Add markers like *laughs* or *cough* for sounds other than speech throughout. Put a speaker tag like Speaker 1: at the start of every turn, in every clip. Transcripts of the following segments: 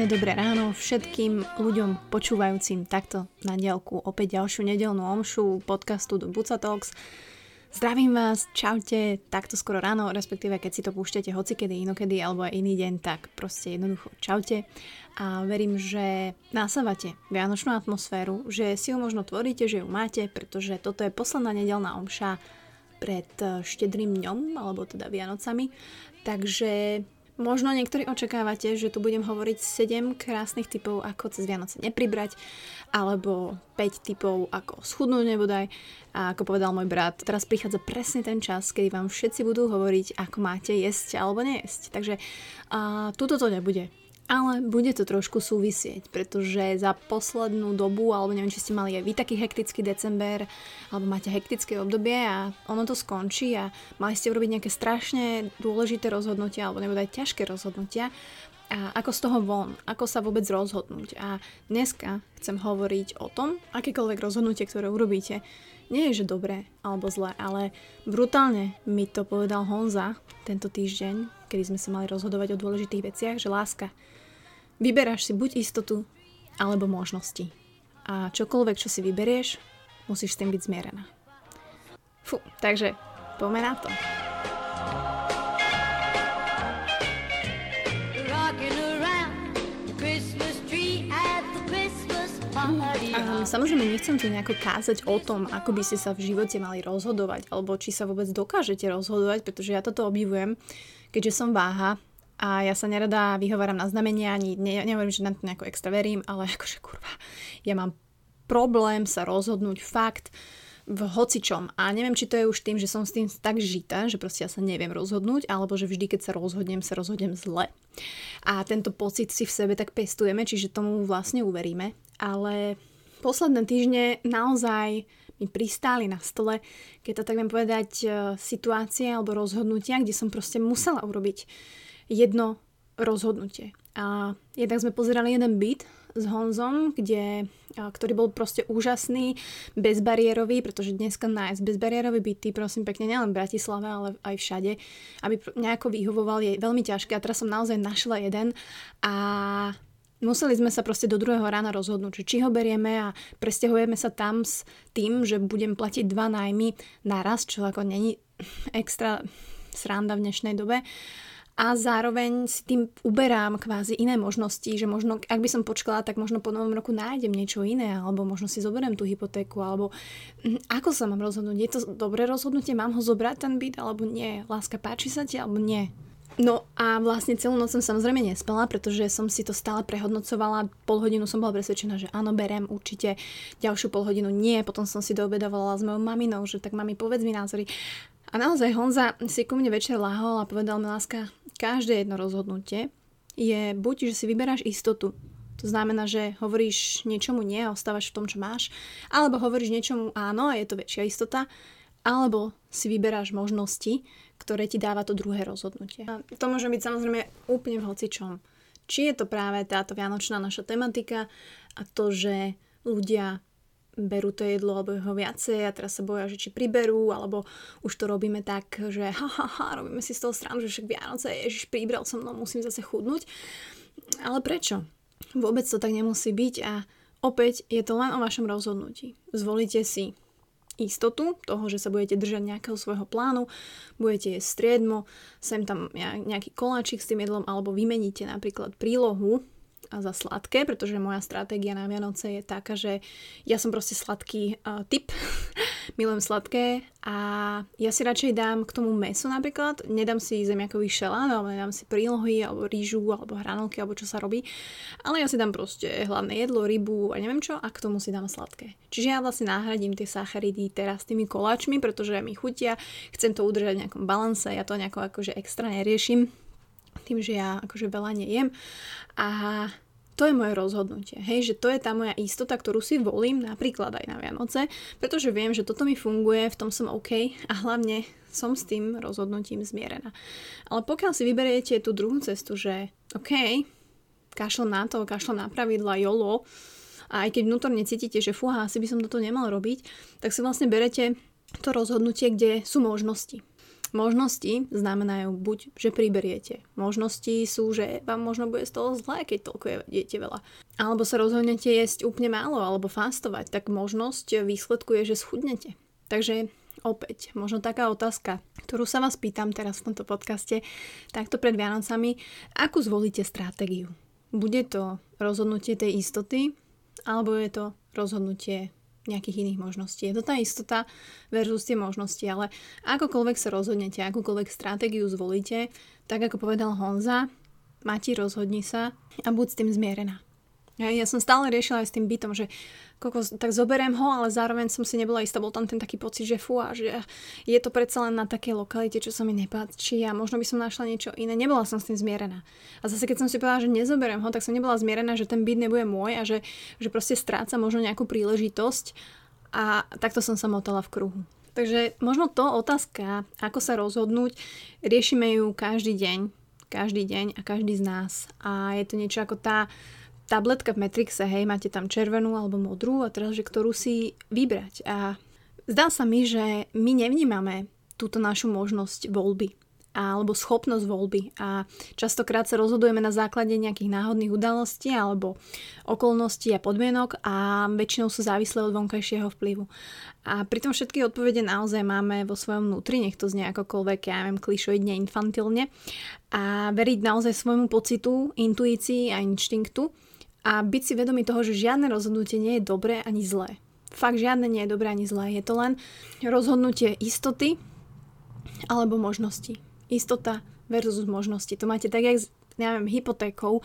Speaker 1: Príjemné dobré ráno všetkým ľuďom počúvajúcim takto na dielku opäť ďalšiu nedelnú omšu podcastu do Buca Talks. Zdravím vás, čaute, takto skoro ráno, respektíve keď si to púšťate hocikedy, inokedy alebo aj iný deň, tak proste jednoducho čaute. A verím, že nasávate vianočnú atmosféru, že si ju možno tvoríte, že ju máte, pretože toto je posledná nedelná omša pred štedrým dňom, alebo teda Vianocami. Takže Možno niektorí očakávate, že tu budem hovoriť 7 krásnych typov, ako cez Vianoce nepribrať, alebo 5 typov, ako schudnúť nebodaj. A ako povedal môj brat, teraz prichádza presne ten čas, kedy vám všetci budú hovoriť, ako máte jesť alebo nejesť. Takže a, tuto to nebude ale bude to trošku súvisieť, pretože za poslednú dobu, alebo neviem, či ste mali aj vy taký hektický december, alebo máte hektické obdobie a ono to skončí a mali ste urobiť nejaké strašne dôležité rozhodnutia, alebo nebude aj ťažké rozhodnutia a ako z toho von, ako sa vôbec rozhodnúť. A dneska chcem hovoriť o tom, akékoľvek rozhodnutie, ktoré urobíte, nie je, že dobré alebo zlé, ale brutálne mi to povedal Honza tento týždeň, kedy sme sa mali rozhodovať o dôležitých veciach, že láska, Vyberáš si buď istotu, alebo možnosti. A čokoľvek, čo si vyberieš, musíš s tým byť zmierená. Fú, takže poďme na to. Samozrejme nechcem tu nejako kázať o tom, ako by ste sa v živote mali rozhodovať, alebo či sa vôbec dokážete rozhodovať, pretože ja toto obdivujem, keďže som váha a ja sa nerada vyhováram na znamenia, ani ne, nehovorím, že na to nejako extra verím, ale *laughs* akože kurva, ja mám problém sa rozhodnúť fakt v hocičom. A neviem, či to je už tým, že som s tým tak žita, že proste ja sa neviem rozhodnúť, alebo že vždy, keď sa rozhodnem, sa rozhodnem zle. A tento pocit si v sebe tak pestujeme, čiže tomu vlastne uveríme. Ale posledné týždne naozaj mi pristáli na stole, keď to tak viem povedať, e, situácie alebo rozhodnutia, kde som proste musela urobiť jedno rozhodnutie. A jednak sme pozerali jeden byt s Honzom, kde, ktorý bol proste úžasný, bezbariérový, pretože dneska nájsť bezbariérový byty, prosím pekne, nielen v Bratislave, ale aj všade, aby nejako vyhovoval, je veľmi ťažké a teraz som naozaj našla jeden a museli sme sa proste do druhého rána rozhodnúť, či ho berieme a presťahujeme sa tam s tým, že budem platiť dva nájmy naraz, čo ako není extra sranda v dnešnej dobe a zároveň si tým uberám kvázi iné možnosti, že možno, ak by som počkala, tak možno po novom roku nájdem niečo iné, alebo možno si zoberiem tú hypotéku, alebo hm, ako sa mám rozhodnúť? Je to dobré rozhodnutie? Mám ho zobrať ten byt, alebo nie? Láska, páči sa ti, alebo nie? No a vlastne celú noc som samozrejme nespala, pretože som si to stále prehodnocovala. Pol hodinu som bola presvedčená, že áno, berem určite. Ďalšiu pol hodinu nie. Potom som si doobedovala s mojou maminou, že tak mami, povedz mi názory. A naozaj Honza si ku mne večer lahol a povedal mi, láska, každé jedno rozhodnutie je buď, že si vyberáš istotu, to znamená, že hovoríš niečomu nie ostávaš v tom, čo máš, alebo hovoríš niečomu áno a je to väčšia istota, alebo si vyberáš možnosti, ktoré ti dáva to druhé rozhodnutie. A to môže byť samozrejme úplne v hocičom. Či je to práve táto vianočná naša tematika a to, že ľudia berú to jedlo alebo ho viacej a teraz sa boja, že či priberú, alebo už to robíme tak, že ha, ha, ha robíme si z toho stranu, že však Vianoce, ježiš, pribral som, no musím zase chudnúť. Ale prečo? Vôbec to tak nemusí byť a opäť je to len o vašom rozhodnutí. Zvolíte si istotu toho, že sa budete držať nejakého svojho plánu, budete jesť striedmo, sem tam nejaký koláčik s tým jedlom alebo vymeníte napríklad prílohu za sladké, pretože moja stratégia na Vianoce je taká, že ja som proste sladký uh, typ, *laughs* milujem sladké a ja si radšej dám k tomu meso napríklad, nedám si zemiakový šelán, alebo nedám si prílohy, alebo rýžu, alebo hranolky, alebo čo sa robí, ale ja si dám proste hlavné jedlo, rybu a neviem čo a k tomu si dám sladké. Čiže ja vlastne nahradím tie sacharidy teraz tými koláčmi, pretože mi chutia, chcem to udržať v nejakom balanse, ja to nejako akože extra neriešim, tým, že ja akože veľa nejem. A to je moje rozhodnutie, hej, že to je tá moja istota, ktorú si volím napríklad aj na Vianoce, pretože viem, že toto mi funguje, v tom som OK a hlavne som s tým rozhodnutím zmierená. Ale pokiaľ si vyberiete tú druhú cestu, že OK, kašlo na to, kašlo na pravidla, YOLO, a aj keď vnútorne cítite, že fúha, asi by som toto nemal robiť, tak si vlastne berete to rozhodnutie, kde sú možnosti. Možnosti znamenajú buď, že priberiete. Možnosti sú, že vám možno bude z toho zlé, keď toľko jete veľa. Alebo sa rozhodnete jesť úplne málo, alebo fastovať, tak možnosť výsledku je, že schudnete. Takže opäť, možno taká otázka, ktorú sa vás pýtam teraz v tomto podcaste, takto pred Vianocami, akú zvolíte stratégiu? Bude to rozhodnutie tej istoty, alebo je to rozhodnutie nejakých iných možností. Je to tá istota versus tie možnosti, ale akokoľvek sa rozhodnete, akúkoľvek stratégiu zvolíte, tak ako povedal Honza, Mati, rozhodni sa a buď s tým zmierená. Ja, ja som stále riešila aj s tým bytom, že kokos, tak zoberiem ho, ale zároveň som si nebola istá, bol tam ten taký pocit, že fú, a že je to predsa len na takej lokalite, čo sa mi nepáči a možno by som našla niečo iné. Nebola som s tým zmierená. A zase keď som si povedala, že nezoberiem ho, tak som nebola zmierená, že ten byt nebude môj a že, že proste stráca možno nejakú príležitosť a takto som sa motala v kruhu. Takže možno to otázka, ako sa rozhodnúť, riešime ju každý deň, každý deň a každý z nás. A je to niečo ako tá tabletka v Matrixe, hej, máte tam červenú alebo modrú a teraz, že ktorú si vybrať. A zdá sa mi, že my nevnímame túto našu možnosť voľby alebo schopnosť voľby a častokrát sa rozhodujeme na základe nejakých náhodných udalostí alebo okolností a podmienok a väčšinou sú závislé od vonkajšieho vplyvu. A pritom všetky odpovede naozaj máme vo svojom vnútri, nech to znie akokoľvek, ja neviem, klišoidne, infantilne a veriť naozaj svojmu pocitu, intuícii a inštinktu a byť si vedomý toho, že žiadne rozhodnutie nie je dobré ani zlé. Fakt žiadne nie je dobré ani zlé. Je to len rozhodnutie istoty alebo možnosti. Istota versus možnosti. To máte tak, jak s neviem, hypotékou,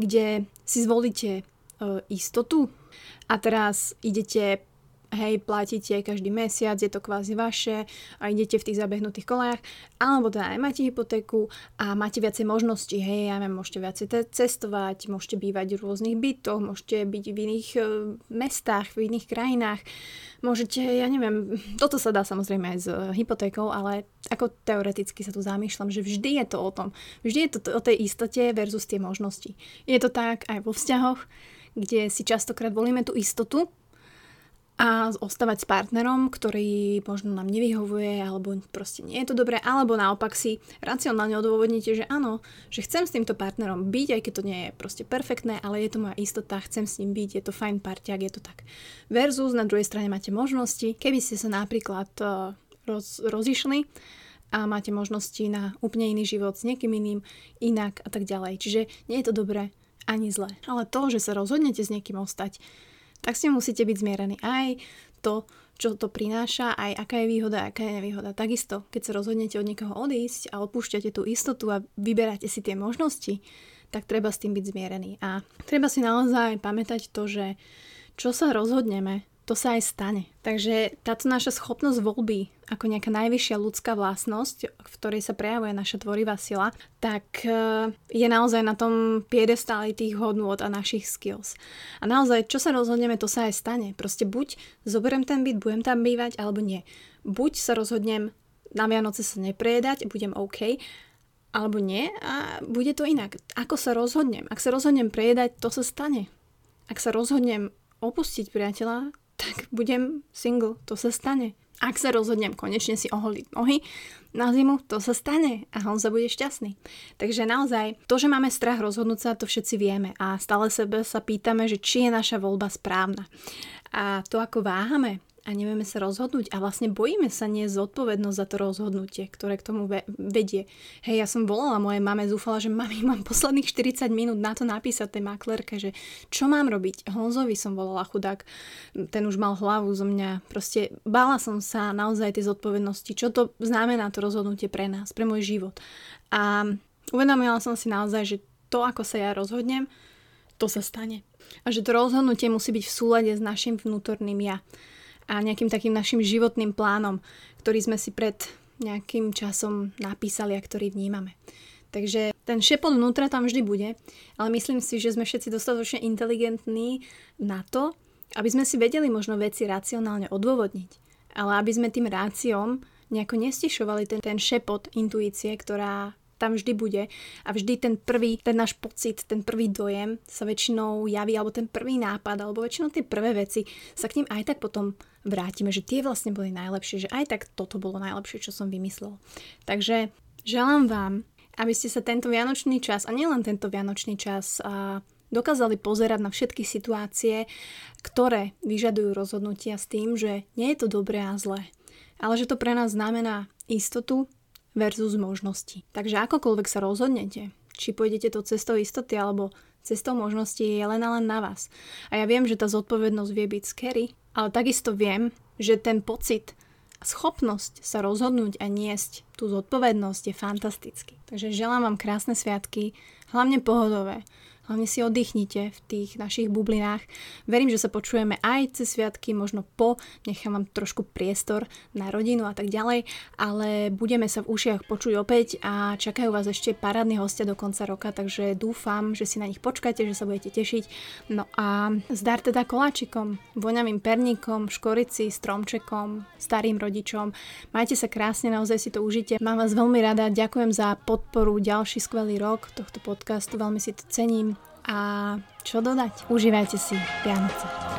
Speaker 1: kde si zvolíte e, istotu a teraz idete hej, platíte každý mesiac, je to kvázi vaše a idete v tých zabehnutých kolejach, alebo teda aj máte hypotéku a máte viacej možností, hej, ja neviem, môžete viacej cestovať, môžete bývať v rôznych bytoch, môžete byť v iných e, mestách, v iných krajinách, môžete, ja neviem, toto sa dá samozrejme aj s hypotékou, ale ako teoreticky sa tu zamýšľam, že vždy je to o tom, vždy je to o tej istote versus tie možnosti. Je to tak aj vo vzťahoch, kde si častokrát volíme tú istotu, a ostávať s partnerom, ktorý možno nám nevyhovuje alebo proste nie je to dobré, alebo naopak si racionálne odôvodnite, že áno, že chcem s týmto partnerom byť, aj keď to nie je proste perfektné, ale je to moja istota, chcem s ním byť, je to fajn parťák, je to tak. Versus na druhej strane máte možnosti, keby ste sa napríklad uh, roz, rozišli, a máte možnosti na úplne iný život s niekým iným, inak a tak ďalej. Čiže nie je to dobré ani zlé. Ale to, že sa rozhodnete s niekým ostať, tak si musíte byť zmierení. Aj to, čo to prináša, aj aká je výhoda, aká je nevýhoda. Takisto, keď sa rozhodnete od niekoho odísť a odpúšťate tú istotu a vyberáte si tie možnosti, tak treba s tým byť zmierený. A treba si naozaj pamätať to, že čo sa rozhodneme, to sa aj stane. Takže táto naša schopnosť voľby ako nejaká najvyššia ľudská vlastnosť, v ktorej sa prejavuje naša tvorivá sila, tak e, je naozaj na tom piedestáli tých hodnôt a našich skills. A naozaj, čo sa rozhodneme, to sa aj stane. Proste buď zoberiem ten byt, budem tam bývať, alebo nie. Buď sa rozhodnem na Vianoce sa neprejedať, budem OK, alebo nie a bude to inak. Ako sa rozhodnem? Ak sa rozhodnem prejedať, to sa stane. Ak sa rozhodnem opustiť priateľa, tak budem single, to sa stane. Ak sa rozhodnem konečne si oholiť nohy na zimu, to sa stane a Honza bude šťastný. Takže naozaj, to, že máme strach rozhodnúť sa, to všetci vieme a stále sebe sa pýtame, že či je naša voľba správna. A to, ako váhame, a nevieme sa rozhodnúť a vlastne bojíme sa nie zodpovednosť za to rozhodnutie, ktoré k tomu vedie. Hej, ja som volala mojej mame, zúfala, že mami, *laughs* mám posledných 40 minút na to napísať tej maklerke, že čo mám robiť. Honzovi som volala chudák, ten už mal hlavu zo mňa. Proste bála som sa naozaj tej zodpovednosti, čo to znamená to rozhodnutie pre nás, pre môj život. A uvedomila som si naozaj, že to, ako sa ja rozhodnem, to sa stane. A že to rozhodnutie musí byť v súlade s našim vnútorným ja a nejakým takým našim životným plánom, ktorý sme si pred nejakým časom napísali a ktorý vnímame. Takže ten šepot vnútra tam vždy bude, ale myslím si, že sme všetci dostatočne inteligentní na to, aby sme si vedeli možno veci racionálne odôvodniť. Ale aby sme tým ráciom nejako nestišovali ten, ten šepot intuície, ktorá tam vždy bude a vždy ten prvý, ten náš pocit, ten prvý dojem sa väčšinou javí, alebo ten prvý nápad, alebo väčšinou tie prvé veci sa k ním aj tak potom vrátime, že tie vlastne boli najlepšie, že aj tak toto bolo najlepšie, čo som vymyslel. Takže želám vám, aby ste sa tento vianočný čas, a nielen tento vianočný čas, a dokázali pozerať na všetky situácie, ktoré vyžadujú rozhodnutia s tým, že nie je to dobré a zlé, ale že to pre nás znamená istotu versus možnosti. Takže akokoľvek sa rozhodnete, či pôjdete to cestou istoty alebo cestou možnosti je len a len na vás. A ja viem, že tá zodpovednosť vie byť scary, ale takisto viem, že ten pocit a schopnosť sa rozhodnúť a niesť tú zodpovednosť je fantastický. Takže želám vám krásne sviatky, hlavne pohodové. Hlavne si oddychnite v tých našich bublinách. Verím, že sa počujeme aj cez sviatky, možno po, nechám vám trošku priestor na rodinu a tak ďalej, ale budeme sa v ušiach počuť opäť a čakajú vás ešte parádni hostia do konca roka, takže dúfam, že si na nich počkáte, že sa budete tešiť. No a zdar teda koláčikom, voňavým perníkom, škorici, stromčekom, starým rodičom. Majte sa krásne, naozaj si to užite. Mám vás veľmi rada, ďakujem za podporu, ďalší skvelý rok tohto podcastu, veľmi si to cením a čo dodať? Užívajte si Vianoce.